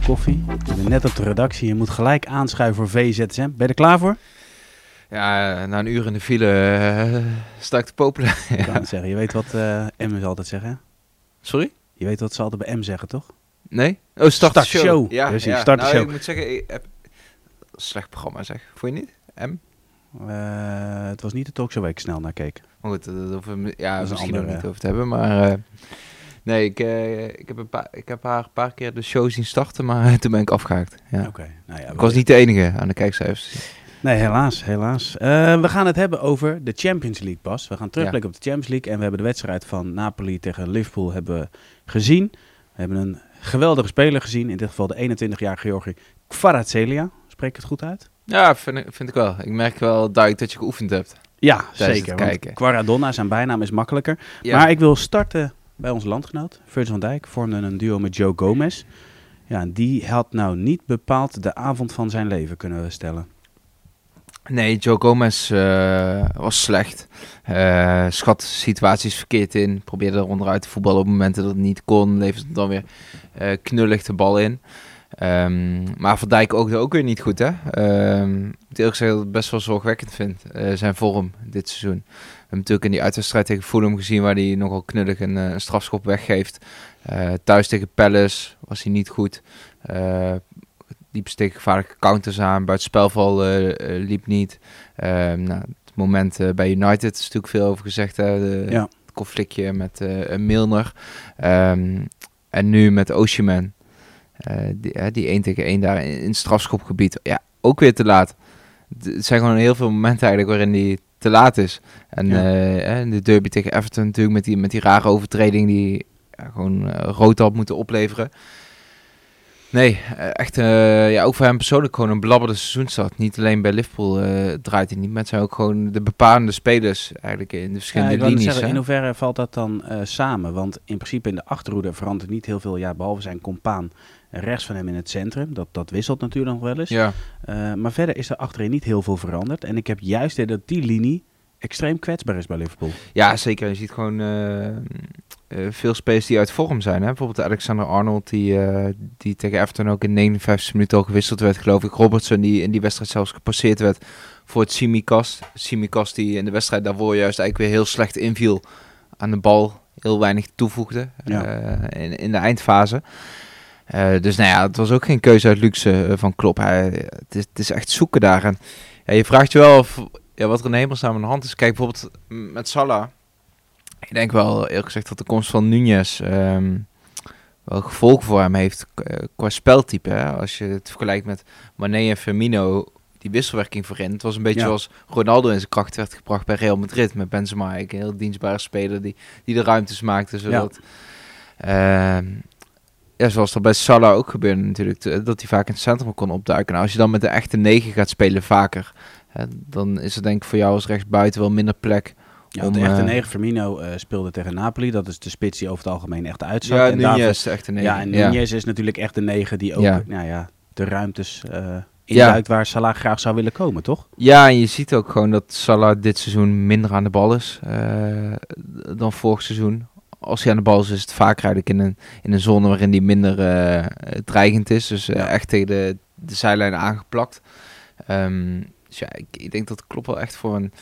de koffie. Ik ben net op de redactie. Je moet gelijk aanschuiven voor VZSM. Ben je er klaar voor? Ja, na een uur in de file uh, sta ik te popelen. Ik kan het zeggen. Je weet wat uh, M altijd zeggen. Sorry? Je weet wat ze altijd bij M zeggen, toch? Nee? Oh, start, start de show. Ja, Precies, ja. start nou, show. ik moet zeggen, ik heb... slecht programma zeg. Vond je niet? M? Uh, het was niet de talkshow waar ik snel naar keek. Maar goed, dat ja, dat misschien andere, niet over te hebben, maar... Nee, ik, uh, ik, heb een paar, ik heb haar een paar keer de show zien starten, maar toen ben ik afgehaakt. Ja. Okay, nou ja, ik was niet de enige aan de kijkcijfers. Nee, helaas, helaas. Uh, we gaan het hebben over de Champions League pas. We gaan terugblikken ja. op de Champions League en we hebben de wedstrijd van Napoli tegen Liverpool hebben gezien. We hebben een geweldige speler gezien, in dit geval de 21-jarige Georgi Kvaratskhelia. Spreek ik het goed uit? Ja, vind ik, vind ik wel. Ik merk wel duidelijk dat je geoefend hebt. Ja, zeker. Kijken. Quaradonna, zijn bijnaam is makkelijker. Ja. Maar ik wil starten bij onze landgenoot, Virgil van Dijk, vormde een duo met Joe Gomez. Ja, die had nou niet bepaald de avond van zijn leven, kunnen we stellen. Nee, Joe Gomez uh, was slecht. Uh, schat situaties verkeerd in. Probeerde er onderuit te voetballen op momenten dat het niet kon. Leverde dan weer uh, knullig de bal in. Um, maar Van Dijk ook, ook weer niet goed, hè? Um, ik eerlijk gezegd dat ik het best wel zorgwekkend vind, zijn vorm dit seizoen hebben natuurlijk in die uitwedstrijd tegen Fulham gezien, waar hij nogal knullig een, een strafschop weggeeft. Uh, thuis tegen Palace was hij niet goed. Uh, liep tegen gevaarlijke counters aan. Buiten spelval uh, liep niet. Ehm, nou, het moment bij United is natuurlijk veel over gezegd. Hè, de, ja. Het conflictje met Milner. Um, en nu met Osimhen. Die, die 1 tegen 1 daar in, in het strafschopgebied. Ja, ook weer te laat. Het zijn gewoon heel veel momenten eigenlijk waarin die te laat is. En ja. uh, de derby tegen Everton natuurlijk met die, met die rare overtreding die ja, gewoon uh, rood had moeten opleveren. Nee, echt uh, ja, ook voor hem persoonlijk gewoon een belabberde seizoenstart. Niet alleen bij Liverpool draait hij niet, maar het zijn ook gewoon de bepalende spelers eigenlijk in de verschillende ja, linies. Zeggen, in hoeverre valt dat dan samen? Want in principe in de achterhoede verandert niet heel veel, ja, behalve zijn compaan rechts van hem in het centrum. Dat, dat wisselt natuurlijk nog wel eens. Ja. Uh, maar verder is er achterin niet heel veel veranderd. En ik heb juist dat die linie extreem kwetsbaar is bij Liverpool. Ja, zeker. Je ziet gewoon uh, uh, veel spelers die uit vorm zijn. Hè? Bijvoorbeeld Alexander Arnold, die, die tegen Everton ook in 59 minuten al gewisseld werd, geloof ik. Robertson, die in die wedstrijd zelfs gepasseerd werd voor het Simikas. Simikas, die in de wedstrijd daarvoor juist eigenlijk weer heel slecht inviel aan de bal. Heel weinig toevoegde ja. in, in de eindfase. Uh, dus nou ja, het was ook geen keuze uit luxe uh, van Klopp. Hij, het, is, het, is, echt zoeken daar. En ja, je vraagt je wel of, ja, wat er in hemelsnaam aan de hand is. Kijk bijvoorbeeld met Salah. Ik denk wel eerlijk gezegd dat de komst van Nunez um, wel gevolgen voor hem heeft uh, qua speltype. Hè? Als je het vergelijkt met Mane en Firmino, die wisselwerking voorin. Het was een beetje ja. zoals Ronaldo in zijn kracht werd gebracht bij Real Madrid. Met Benzema, een heel dienstbare speler die, die de ruimtes maakte. Zodat, ja ja, zoals dat bij Salah ook gebeurde natuurlijk, dat hij vaak in het centrum kon opduiken. Nou, als je dan met de echte negen gaat spelen vaker, hè, dan is er denk ik voor jou als rechtsbuiten wel minder plek. Ja, om, de echte negen, Firmino uh, speelde tegen Napoli. Dat is de spits die over het algemeen echt uitzag. Ja, en Nunez de echte negen. Ja, en Nunez ja. is natuurlijk echt de negen die ook ja. Nou ja, de ruimtes uh, induikt waar Salah graag zou willen komen, toch? Ja, en je ziet ook gewoon dat Salah dit seizoen minder aan de bal is dan vorig seizoen als hij aan de bal is, is het vaak eigenlijk in een, in een zone waarin hij minder uh, dreigend is. Dus uh, ja. echt tegen de, de zijlijn aangeplakt. Um, dus ja, ik, ik denk dat het klopt wel echt voor een,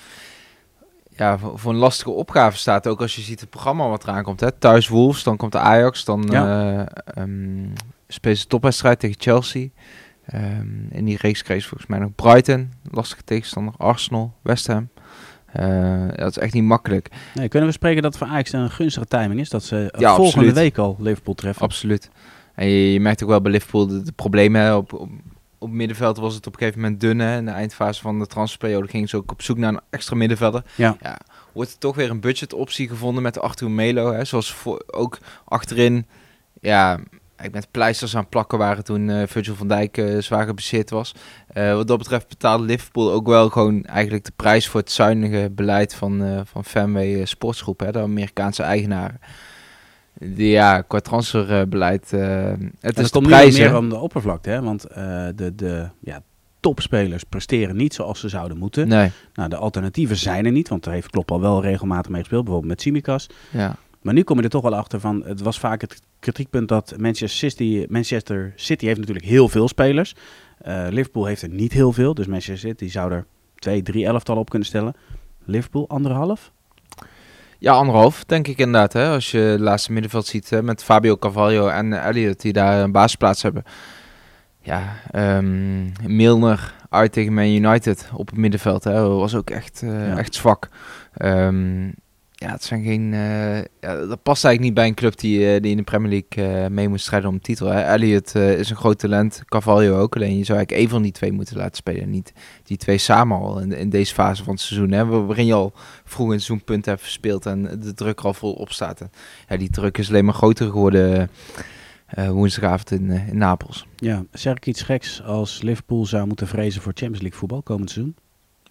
ja, voor, voor, een lastige opgave staat. Ook als je ziet het programma wat eraan komt. Hè. Thuis Wolves, dan komt de Ajax, dan ja. uh, um, speelt ze topwedstrijd tegen Chelsea. Um, in die reeks kreeg volgens mij nog Brighton, lastige tegenstander, Arsenal, West Ham. Uh, dat is echt niet makkelijk. Nee, kunnen we spreken dat het voor Ajax een gunstige timing is? Dat ze ja, volgende absoluut. week al Liverpool treffen? Absoluut. En je, je merkt ook wel bij Liverpool de, de problemen. Op, op, op middenveld was het op een gegeven moment dun. Hè. In de eindfase van de transferperiode gingen ze ook op zoek naar een extra middenvelder. Ja. ja wordt er toch weer een budgetoptie gevonden met Arthur Melo. Hè. Zoals voor, ook achterin... Ja, ik met pleisters aan plakken waren toen uh, Virgil van Dijk uh, zwaar geblesseerd was. Uh, wat dat betreft betaalde Liverpool ook wel gewoon eigenlijk de prijs voor het zuinige beleid van, van Fenway Sportsgroep, hè, de Amerikaanse eigenaren. Die, ja, qua transferbeleid, het is komt prijs, meer om de oppervlakte, hè? want de, de ja, topspelers presteren niet zoals ze zouden moeten. Nee. Nou, de alternatieven zijn er niet, want daar heeft Klopp al wel regelmatig mee gespeeld, bijvoorbeeld met Simikas. Ja. Maar nu kom je er toch wel achter van, het was vaak het kritiekpunt dat Manchester City, Manchester City heeft natuurlijk heel veel spelers. Uh, Liverpool heeft er niet heel veel, dus Manchester City zou er twee, drie elftallen op kunnen stellen. Liverpool anderhalf? Ja, anderhalf, denk ik inderdaad. Hè? Als je het laatste middenveld ziet hè, met Fabio Carvalho en Elliot die daar een basisplaats hebben. Ja, um, Milner uit tegen Man United op het middenveld hè, was ook echt, uh, echt zwak. Um, ja, het zijn geen. Uh, ja, dat past eigenlijk niet bij een club die, uh, die in de Premier League uh, mee moet strijden om de titel. Hè. Elliot is een groot talent, Carvalho ook. Alleen je zou eigenlijk één van die twee moeten laten spelen. Niet die twee samen al in, in deze fase van het seizoen. Hè, waarin je al vroeg in het seizoen punten hebt verspeeld en de druk er al vol op staat. En, ja, die druk is alleen maar groter geworden woensdagavond in, in Napels. Ja, zeg ik iets geks als Liverpool zou moeten vrezen voor Champions League voetbal komend seizoen?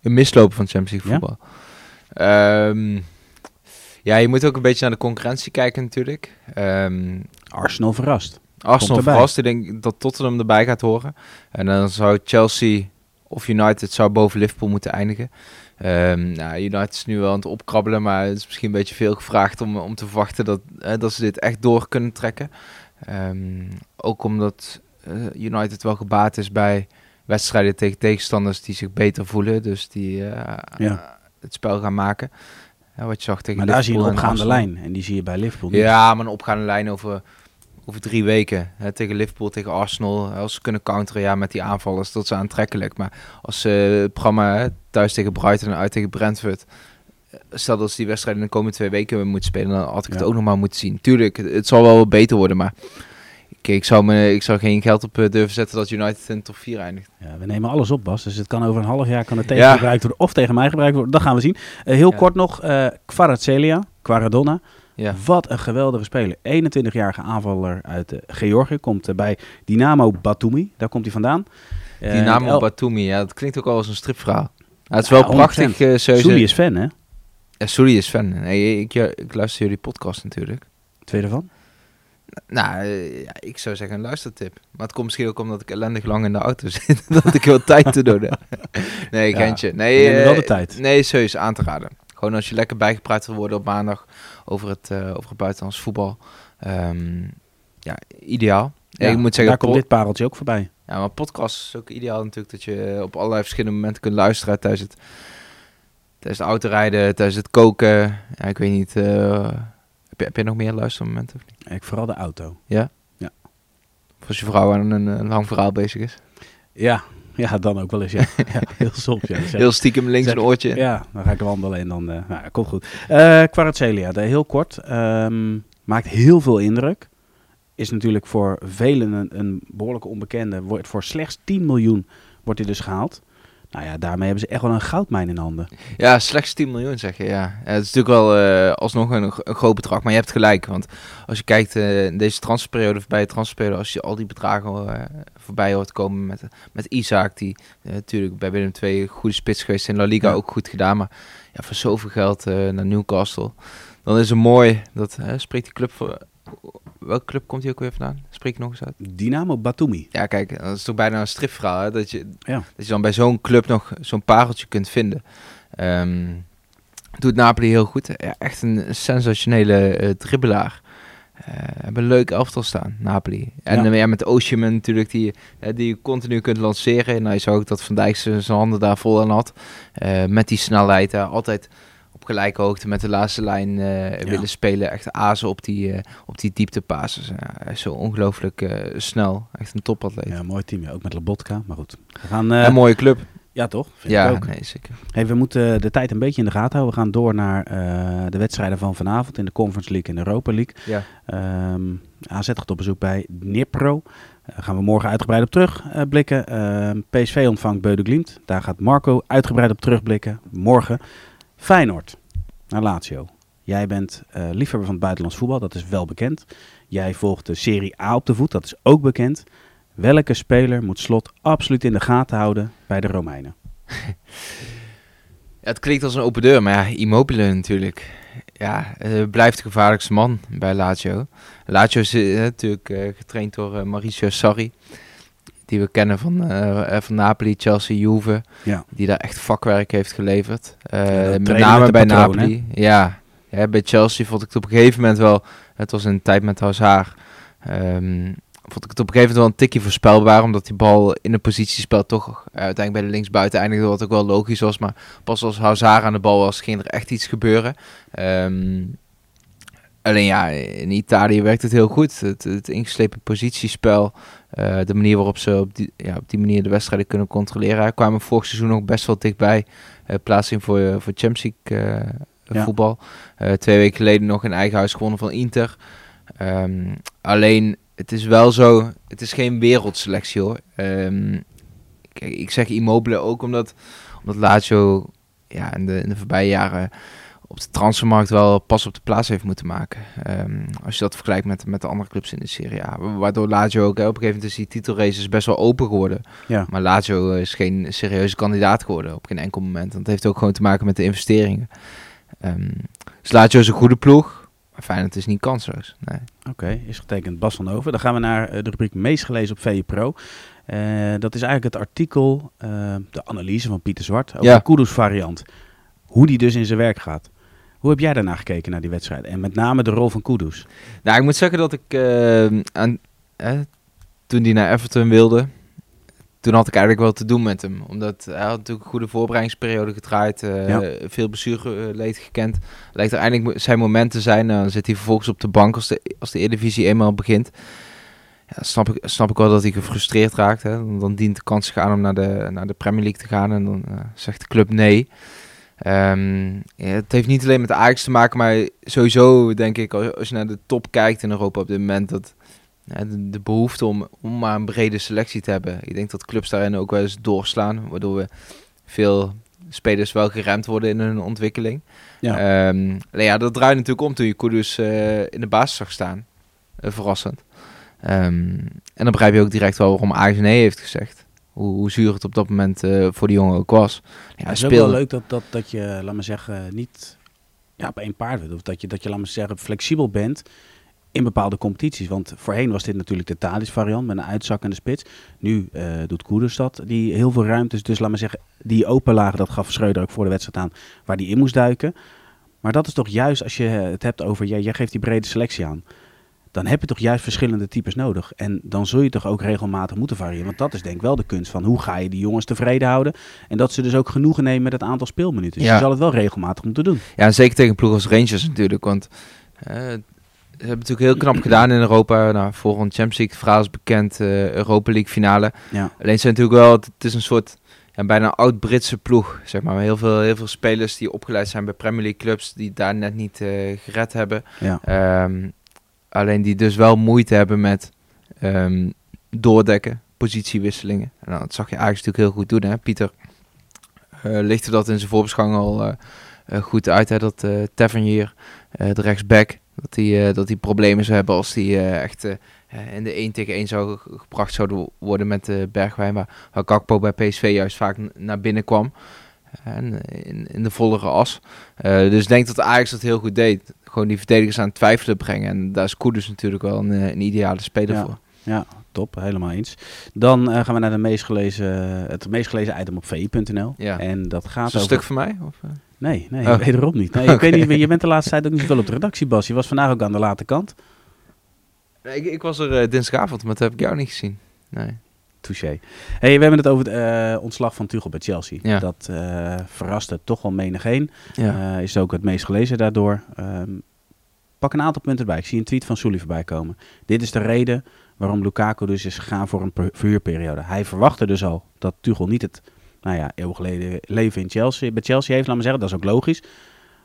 Een mislopen van Champions League voetbal? Ja? Um, ja, je moet ook een beetje naar de concurrentie kijken natuurlijk. Um, Arsenal verrast. Arsenal verrast. Ik denk dat Tottenham erbij gaat horen. En dan zou Chelsea of United zou boven Liverpool moeten eindigen. Um, nou, United is nu wel aan het opkrabbelen, maar het is misschien een beetje veel gevraagd om, om te verwachten dat, hè, dat ze dit echt door kunnen trekken. Um, ook omdat uh, United wel gebaat is bij wedstrijden tegen tegenstanders die zich beter voelen, dus die uh, ja. het spel gaan maken. Ja, wat je zag tegen maar daar zie je een opgaande lijn. En die zie je bij Liverpool niet. Ja, maar een opgaande lijn over, over drie weken. Hè, tegen Liverpool, tegen Arsenal. Als ze kunnen counteren ja, met die aanvallers, dat is aantrekkelijk. Maar als ze het programma thuis tegen Brighton en uit tegen Brentford... Eh, stel dat ze die wedstrijd in de komende twee weken moeten spelen... dan had ik het ook nog maar moeten zien. Tuurlijk, het, het zal wel beter worden, maar... Kijk, ik zou, me, ik zou geen geld op uh, durven zetten dat United in top 4 eindigt. Ja, we nemen alles op, Bas. Dus het kan over een half jaar kan het tegen ja. gebruikt worden of tegen mij gebruikt worden. Dat gaan we zien. Uh, heel ja. kort nog, uh, Kvaratskhelia, Quaradonna. Ja. Wat een geweldige speler. 21-jarige aanvaller uit Georgië. Komt bij Dynamo Batumi. Daar komt hij vandaan. Dynamo Batumi, ja, dat klinkt ook al als een stripverhaal. het is wel prachtig. Uh, is fan, hè? Ja, Souli is fan. Ik, ik, ik luister jullie podcast natuurlijk. Tweede van? Nou, ja, ik zou zeggen een luistertip. Maar het komt misschien ook omdat ik ellendig lang in de auto zit. dat ik veel tijd te doen heb. nee, ja, Gentje. Nee, wel de tijd. Nee, serieus aan te raden. Gewoon als je lekker bijgepraat wil worden op maandag over het, uh, over het buitenlands voetbal. Um, ja, ideaal. Ja, ik moet zeggen, daar komt dit pareltje ook voorbij. Ja, maar podcast is ook ideaal natuurlijk. Dat je op allerlei verschillende momenten kunt luisteren tijdens het, tijdens het autorijden, tijdens het koken. Ja, ik weet niet... Uh, heb je, nog meer luistermomenten? Of niet? Ik vooral de auto. Ja? Ja. Of als je vrouw aan een, een lang verhaal bezig is? Ja, ja, dan ook wel eens, ja. ja heel soms, ja. heel stiekem links een oortje. Ja, dan ga ik wandelen en dan... Uh, nou, komt goed. Uh, Quartzelia, heel kort. Um, maakt heel veel indruk. Is natuurlijk voor velen een, een behoorlijke onbekende. Wordt voor slechts 10 miljoen wordt hij dus gehaald. Nou ja, daarmee hebben ze echt wel een goudmijn in handen. Ja, slechts 10 miljoen zeg je, ja. het is natuurlijk wel uh, alsnog een, een, groot bedrag, maar je hebt gelijk. Want als je kijkt uh, in deze transferperiode, bij de transferperiode, als je al die bedragen uh, voorbij hoort komen met, met Isaac, die natuurlijk bij Willem II goede spits geweest in La Liga, ja. ook goed gedaan. Maar ja, voor zoveel geld naar Newcastle, dan is het mooi, dat spreekt die club voor, welke club komt hij ook weer vandaan? Spreek nog eens uit. Dynamo Batumi. Ja, kijk, dat is toch bijna een stripverhaal, hè? Dat, je, ja. dat je dan bij zo'n club nog zo'n pareltje kunt vinden. Um, doet Napoli heel goed. Ja, echt een sensationele uh, dribbelaar. Uh, hebben een leuk elftal staan, Napoli. En ja. ja met Osimhen natuurlijk, die, uh, die je continu kunt lanceren. En hij zag ook dat Van Dijk zijn handen daar vol aan had. Uh, met die snelheid, altijd gelijke hoogte met de laatste lijn uh, ja. willen spelen. Echt azen op die, uh, op die dieptepases. Ja, hij is zo ongelooflijk uh, snel. Echt een topatleet. Ja, mooi team. Ja. Ook met Labotka. Maar goed. We gaan, een mooie club. Ja, toch? Vind ja, ook. nee, zeker. Hey, we moeten de tijd een beetje in de gaten houden. We gaan door naar de wedstrijden van vanavond in de Conference League en de Europa League. Ja. Um, AZ gaat op bezoek bij Dnipro. Daar gaan we morgen uitgebreid op terugblikken. Uh, PSV ontvangt Beude Glimt. Daar gaat Marco uitgebreid op terugblikken. Morgen. Feyenoord naar Lazio. Jij bent uh, liefhebber van het buitenlands voetbal, dat is wel bekend. Jij volgt de Serie A op de voet, dat is ook bekend. Welke speler moet Slot absoluut in de gaten houden bij de Romeinen? Het klinkt als een open deur, maar ja, Immobile natuurlijk. Ja, uh, blijft de gevaarlijkste man bij Lazio. Lazio is uh, natuurlijk getraind door Mauricio Sarri die we kennen van, uh, van Napoli, Chelsea, Juve. Ja. Die daar echt vakwerk heeft geleverd. Uh, met name bij patroon, Napoli. Hè? Ja, Ja, bij Chelsea vond ik het op een gegeven moment wel, het was een tijd met Hazard, um, vond ik het op een gegeven moment wel een tikje voorspelbaar, omdat die bal in een positiespel toch uh, uiteindelijk bij de linksbuiten eindigde, wat ook wel logisch was. Maar pas als Hazard aan de bal was, ging er echt iets gebeuren. Um, alleen ja, in Italië werkt het heel goed. Het, het ingeslepen positiespel, uh, de manier waarop ze op die, ja, op die manier de wedstrijden kunnen controleren. Hij kwam vorig seizoen nog best wel dichtbij. Uh, plaatsing voor, uh, voor Champions League ja. voetbal. twee weken geleden nog in eigen huis gewonnen van Inter. Um, alleen het is wel zo, het is geen wereldselectie hoor. Um, kijk, ik zeg Immobile ook omdat, omdat Lazio ja, in, de, in de voorbije jaren op de transfermarkt wel pas op de plaats heeft moeten maken. Um, als je dat vergelijkt met, met de andere clubs in de Serie A. Waardoor Lazio ook, hè, op een gegeven moment is die titelraces best wel open geworden. Ja. Maar Lazio is geen serieuze kandidaat geworden op geen enkel moment. Want het heeft ook gewoon te maken met de investeringen. Um, dus Lazio is een goede ploeg. Maar Feyenoord is niet kansloos. Nee. Oké, is getekend Bas van Over. Dan gaan we naar eh, de rubriek meest gelezen op VE Pro. Uh, dat is eigenlijk het artikel, uh, de analyse van Pieter Zwart over ja. de Kudus variant. Hoe die dus in zijn werk gaat. Hoe heb jij daarna gekeken naar die wedstrijd? En met name de rol van Kudus. Nou, ik moet zeggen dat ik aan, toen die naar Everton wilde, toen had ik eigenlijk wel te doen met hem. Omdat hij had natuurlijk een goede voorbereidingsperiode gedraaid. Uh, ja. Veel blessureleed gekend. Lijkt er eindelijk zijn momenten zijn. dan zit hij vervolgens op de bank als de, als de Eredivisie eenmaal begint. Ja, snap, ik, snap ik wel dat hij gefrustreerd raakt. Hè. Dan dient de kans zich aan om naar de, naar de Premier League te gaan. En dan uh, zegt de club nee. Um, ja, het heeft niet alleen met Ajax te maken. Maar sowieso denk ik, als je naar de top kijkt in Europa op dit moment... dat de, de, behoefte om, om maar een brede selectie te hebben. Ik denk dat clubs daarin ook wel eens doorslaan, waardoor we veel spelers wel geremd worden in hun ontwikkeling. Ja, um, ja dat draait natuurlijk om toen je Kudus uh, in de basis zag staan. Uh, verrassend. Um, en dan begrijp je ook direct wel waarom Ajax nee heeft gezegd. Hoe, hoe zuur het op dat moment uh, voor die jongen ook was. Ja, het is speelde... wel leuk dat, dat, dat je, laat me zeggen, niet ja, op één paard bent. Of dat je, dat je, laat me zeggen, flexibel bent in bepaalde competities. Want voorheen was dit natuurlijk de Thalys variant met een uitzakkende spits. Nu uh, doet Koeders dat, die heel veel ruimtes. Dus laat maar zeggen, die open lagen, dat gaf Schreuder ook voor de wedstrijd aan, waar die in moest duiken. Maar dat is toch juist als je het hebt over, jij, jij geeft die brede selectie aan. Dan heb je toch juist verschillende types nodig. En dan zul je toch ook regelmatig moeten variëren. Want dat is denk ik wel de kunst van hoe ga je die jongens tevreden houden. En dat ze dus ook genoegen nemen met het aantal speelminuten. Dus je zal het wel regelmatig moeten doen. Ja, zeker tegen ploeg als Rangers natuurlijk. Want uh, ze hebben natuurlijk heel knap gedaan in Europa. Nou, volgende Champions League verhaal is bekend, uh, Europa League finale. Ja. Alleen zijn natuurlijk wel, het is een soort ja, bijna oud-Britse ploeg, zeg maar. Heel veel, heel veel spelers die opgeleid zijn bij Premier League clubs, die daar net niet uh, gered hebben. Ja. Um, alleen die dus wel moeite hebben met um, doordekken, positiewisselingen. En nou, dat zag je eigenlijk natuurlijk heel goed doen, hè. Pieter uh, lichtte dat in zijn voorbeschouwing al goed uit, hè. Dat uh, Tavernier, de rechtsback dat die, dat die problemen zou hebben als die echt in de 1 tegen 1 zou gebracht zouden worden met de Bergwijn. Waar, Gakpo bij PSV juist vaak naar binnen kwam. En in, in de vollere as. dus ik denk dat Ajax dat heel goed deed. Gewoon die verdedigers aan het twijfelen brengen. En daar is Koeders natuurlijk wel een, een ideale speler ja. voor. Ja, top. Helemaal eens. Dan gaan we naar de meest gelezen, het meest gelezen item op vi.nl. Ja. En dat gaat is een stuk voor mij? Of, Nee, nee oh. wederom niet. Nee, ik weet niet. Je bent de laatste tijd ook niet zoveel op de redactie, Bas. Je was vandaag ook aan de late kant. Nee, ik, ik was er uh, dinsdagavond, maar dat heb ik jou niet gezien. Nee. Touché. Hey, we hebben het over het uh, ontslag van Tuchel bij Chelsea. Ja. Dat uh, verraste toch wel menig heen. Ja. is ook het meest gelezen daardoor. Um, pak een aantal punten erbij. Ik zie een tweet van Sully voorbij komen. Dit is de reden waarom Lukaku dus is gegaan voor een verhuurperiode. Hij verwachtte dus al dat Tuchel niet het nou ja, eeuw geleden leven in Chelsea, bij Chelsea heeft, laat maar zeggen. Dat is ook logisch.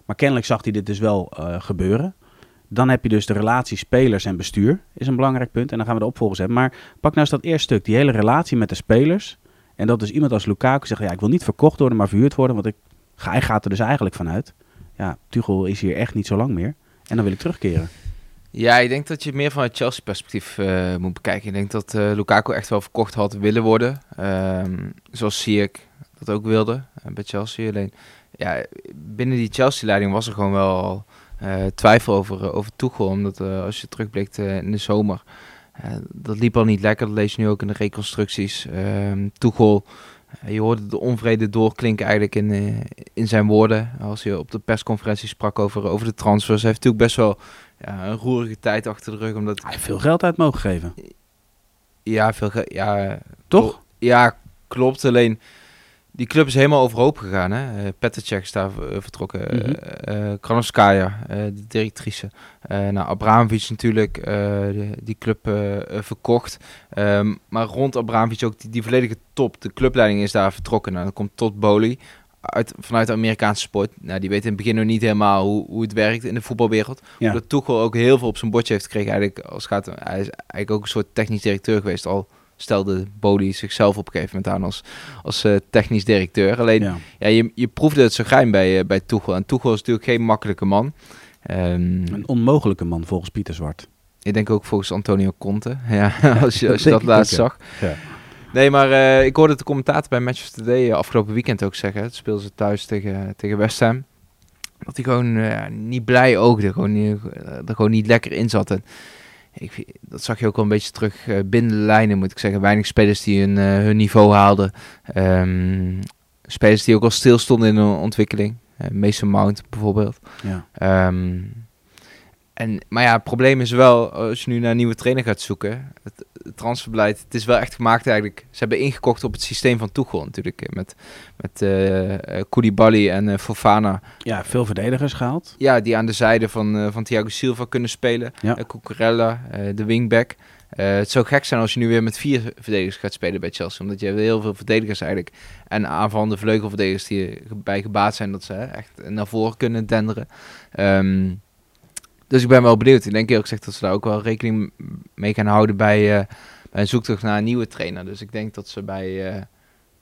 Maar kennelijk zag hij dit dus wel gebeuren. Dan heb je dus de relatie spelers en bestuur, is een belangrijk punt. En dan gaan we de opvolgers hebben. Maar pak nou eens dat eerste stuk, die hele relatie met de spelers. En dat dus iemand als Lukaku zegt, ja, ik wil niet verkocht worden, maar verhuurd worden. Want ik, hij gaat er dus eigenlijk vanuit. Ja, Tuchel is hier echt niet zo lang meer. En dan wil ik terugkeren. Ja, ik denk dat je meer van het Chelsea-perspectief uh, moet bekijken. Ik denk dat uh, Lukaku echt wel verkocht had willen worden. Um, zoals ik dat ook wilde uh, bij Chelsea. Alleen ja, binnen die Chelsea-leiding was er gewoon wel twijfel over, over Tuchel. Omdat als je terugblikt in de zomer, dat liep al niet lekker. Dat lees je nu ook in de reconstructies. Um, Tuchel je hoorde de onvrede doorklinken eigenlijk in, in zijn woorden. Als hij op de persconferentie sprak over, over de transfers. Hij heeft natuurlijk best wel ja, een roerige tijd achter de rug. Omdat... Hij heeft veel geld uit mogen geven. Ja, veel geld. Ja, Toch? Ja, klopt. Alleen die club is helemaal overhoop gegaan. Hè? Uh, Petacek is daar uh, vertrokken. Mm -hmm. Kranovskaya, de directrice. nou, Abramovic natuurlijk, die, die, club verkocht. Um, maar rond Abramovic ook die, die, volledige top. De clubleiding is daar vertrokken. Nou, dan komt tot Boli. Uit, vanuit de Amerikaanse sport. Nou, die weet in het begin nog niet helemaal hoe, hoe het werkt in de voetbalwereld. Ja. Tuchel ook heel veel op zijn bordje heeft gekregen. Eigenlijk als gaat, hij is eigenlijk ook een soort technisch directeur geweest al stelde Boli zichzelf op een gegeven moment aan als, als uh, technisch directeur. Alleen, ja. ja, je, je proefde het zo gein bij, uh, bij Tuchel. En Tuchel is natuurlijk geen makkelijke man. Um, een onmogelijke man volgens Pieter Zwart. Ik denk ook volgens Antonio Conte. Ja, als je, als je dat laatst zag. Ja. Nee, maar uh, ik hoorde de commentator bij Manchester Today afgelopen weekend ook zeggen. Het speelden ze thuis tegen, tegen West Ham. Dat hij gewoon niet blij oogde. Gewoon, niet, er gewoon niet lekker in zat. En, ik, dat zag je ook wel een beetje terug uh, binnen de lijnen, moet ik zeggen. Weinig spelers die hun, uh, hun niveau haalden. Um, spelers die ook al stilstonden in hun ontwikkeling. Uh, Mason Mount bijvoorbeeld. Ja. Um, en, maar ja, het probleem is wel, als je nu naar een nieuwe trainer gaat zoeken, het, het transferbeleid, het is wel echt gemaakt eigenlijk. Ze hebben ingekocht op het systeem van Tuchel natuurlijk, met, met uh, Koulibaly en uh, Fofana. Ja, veel verdedigers gehaald. Ja, die aan de zijde van, uh, van Thiago Silva kunnen spelen. Ja. Cucurella, de wingback. het zou gek zijn als je nu weer met vier verdedigers gaat spelen bij Chelsea, omdat je heel veel verdedigers eigenlijk en aanvallende vleugelverdedigers die erbij gebaat zijn dat ze echt naar voren kunnen denderen. Um, dus ik ben wel benieuwd. Ik denk eerlijk gezegd dat ze daar ook wel rekening mee gaan houden bij, uh, bij een zoektocht naar een nieuwe trainer. Dus ik denk dat ze bij, uh,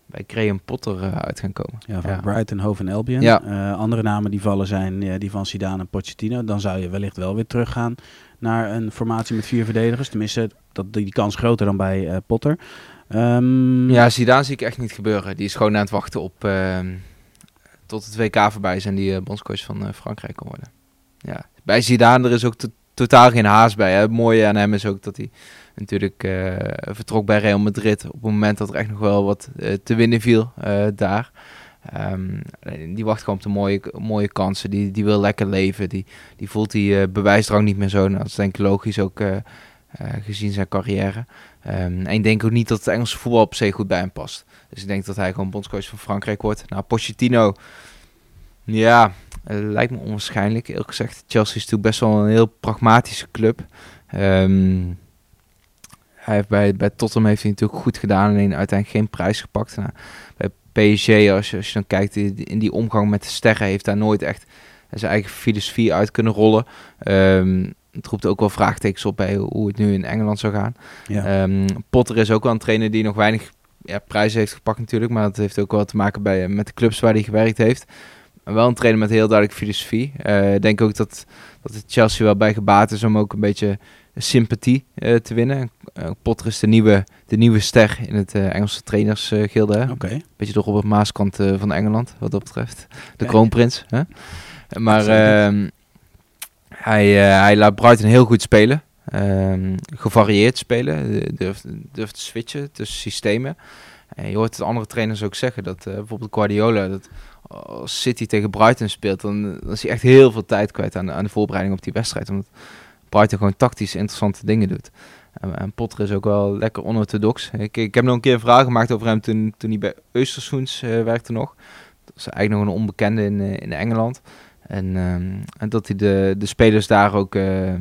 bij Graham Potter uh, uit gaan komen. Ja, van ja. Brighton, Hove en Albion. Ja. andere namen die vallen zijn die van Zidane en Pochettino. Dan zou je wellicht wel weer teruggaan naar een formatie met vier verdedigers. Tenminste, dat, die kans groter dan bij Potter. Um... Ja, Zidane zie ik echt niet gebeuren. Die is gewoon aan het wachten op ehm, tot het WK voorbij is en die bondscoach van Frankrijk kan worden. Ja, bij Zidane er is ook totaal geen haast bij. Hè. Het mooie aan hem is ook dat hij natuurlijk uh, vertrok bij Real Madrid op het moment dat er echt nog wel wat uh, te winnen viel uh, daar. Um, die wacht gewoon op de mooie, mooie kansen. Die, die wil lekker leven. Die, die voelt die bewijsdrang niet meer zo. Nou, dat is denk ik logisch ook gezien zijn carrière. Um, en ik denk ook niet dat het Engelse voetbal op zich goed bij hem past. Dus ik denk dat hij gewoon bondscoach van Frankrijk wordt. Nou, Pochettino, ja, lijkt me onwaarschijnlijk, eerlijk gezegd. Chelsea is natuurlijk best wel een heel pragmatische club. Um, hij heeft bij, bij Tottenham heeft hij natuurlijk goed gedaan, alleen uiteindelijk geen prijs gepakt. Nou, bij PSG, als je, als je dan kijkt in die omgang met de sterren, heeft daar nooit echt zijn eigen filosofie uit kunnen rollen. Um, het roept ook wel vraagtekens op bij hoe het nu in Engeland zou gaan. Ja. Um, Potter is ook wel een trainer die nog weinig ja, prijzen heeft gepakt natuurlijk, maar dat heeft ook wel te maken bij, met de clubs waar hij gewerkt heeft wel een trainer met heel duidelijke filosofie. Uh, ik denk ook dat, dat het Chelsea wel bij gebaat is om ook een beetje sympathie uh, te winnen. Uh, Potter is de nieuwe, de nieuwe ster in het Engelse trainersgilde. Okay. Beetje toch op het Maaskant van Engeland, wat dat betreft. De kroonprins. Hè? Maar ehm, hij, hij laat Brighton heel goed spelen. Ehm, gevarieerd spelen. Durft, durft te switchen tussen systemen. En je hoort het andere trainers ook zeggen dat bijvoorbeeld Guardiola... Dat, als City tegen Brighton speelt, dan, dan is hij echt heel veel tijd kwijt aan aan de voorbereiding op die wedstrijd. Omdat Brighton gewoon tactisch interessante dingen doet. En, en Potter is ook wel lekker onorthodox. Ik, ik heb nog een keer een vraag gemaakt over hem toen, toen hij bij Östersunds uh, werkte nog. Dat is eigenlijk nog een onbekende in, uh, in Engeland. En, um, en dat hij de, de spelers daar ook uh,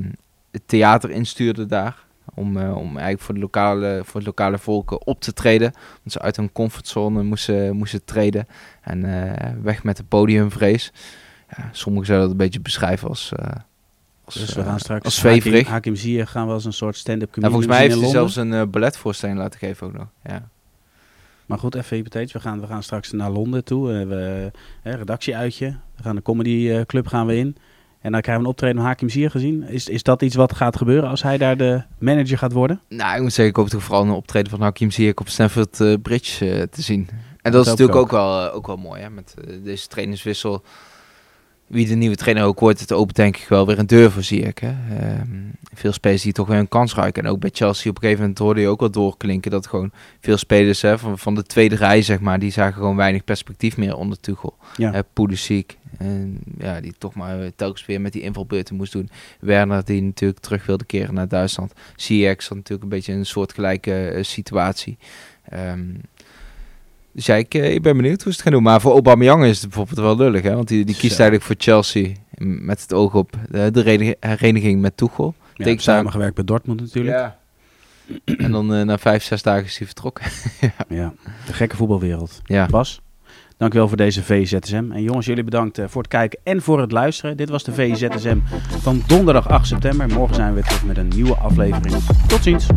het theater instuurde daar. Om, uh, om eigenlijk voor, de lokale, voor het lokale volk op te treden. Want ze uit hun comfortzone moesten, moesten treden. En uh, weg met de podiumvrees. Ja, sommigen zouden dat een beetje beschrijven als... Uh, als, dus we gaan straks als zweverig. Hakim, Hakim gaan we als een soort stand-up comedy. Ja, volgens mij heeft hij zelfs een balletvoorstelling laten geven ook nog. Ja. Maar goed, even hypothetisch. We gaan, we gaan straks naar Londen toe. We hebben een redactieuitje. We gaan de comedy club gaan we in. En dan krijgen we een optreden van Hakim Ziyech gezien. Is, is dat iets wat gaat gebeuren als hij daar de manager gaat worden? Nou, ik moet zeggen, ik hoop toch vooral een optreden van Hakim Ziyech op Stamford uh, Bridge uh, te zien. En dat, dat is natuurlijk ook. ook, wel, uh, ook wel mooi, hè, met deze trainerswissel. Wie de nieuwe trainer ook wordt, het opent denk ik wel weer een deur voor zie ik. Hè. Ehm, veel spelers die toch weer een kans ruiken. En ook bij Chelsea op een gegeven moment hoorde je ook wel doorklinken dat gewoon veel spelers hè, van, van de tweede rij, zeg maar, die zagen gewoon weinig perspectief meer onder Tuchel. Ja. Uh, Pulisic, en ja, die toch maar telkens weer met die invalbeurten moest doen. Werner, die natuurlijk terug wilde keren naar Duitsland. CX had natuurlijk een beetje een soortgelijke uh, situatie. Um, dus ja, ik, ik, ben benieuwd hoe ze het gaan doen. Maar voor Aubameyang is het bijvoorbeeld wel lullig, hè? Want die, die kiest eigenlijk voor Chelsea met het oog op de, de hereniging met Tuchel. Ja, samengewerkt bij Dortmund natuurlijk. Ja. en dan uh, na vijf, zes dagen is hij vertrokken. ja. ja, de gekke voetbalwereld. Ja. Bas, dankjewel voor deze VZSM. En jongens, jullie bedankt uh, voor het kijken en voor het luisteren. Dit was de VZSM van donderdag 8 september. Morgen zijn we weer terug met een nieuwe aflevering. Tot ziens.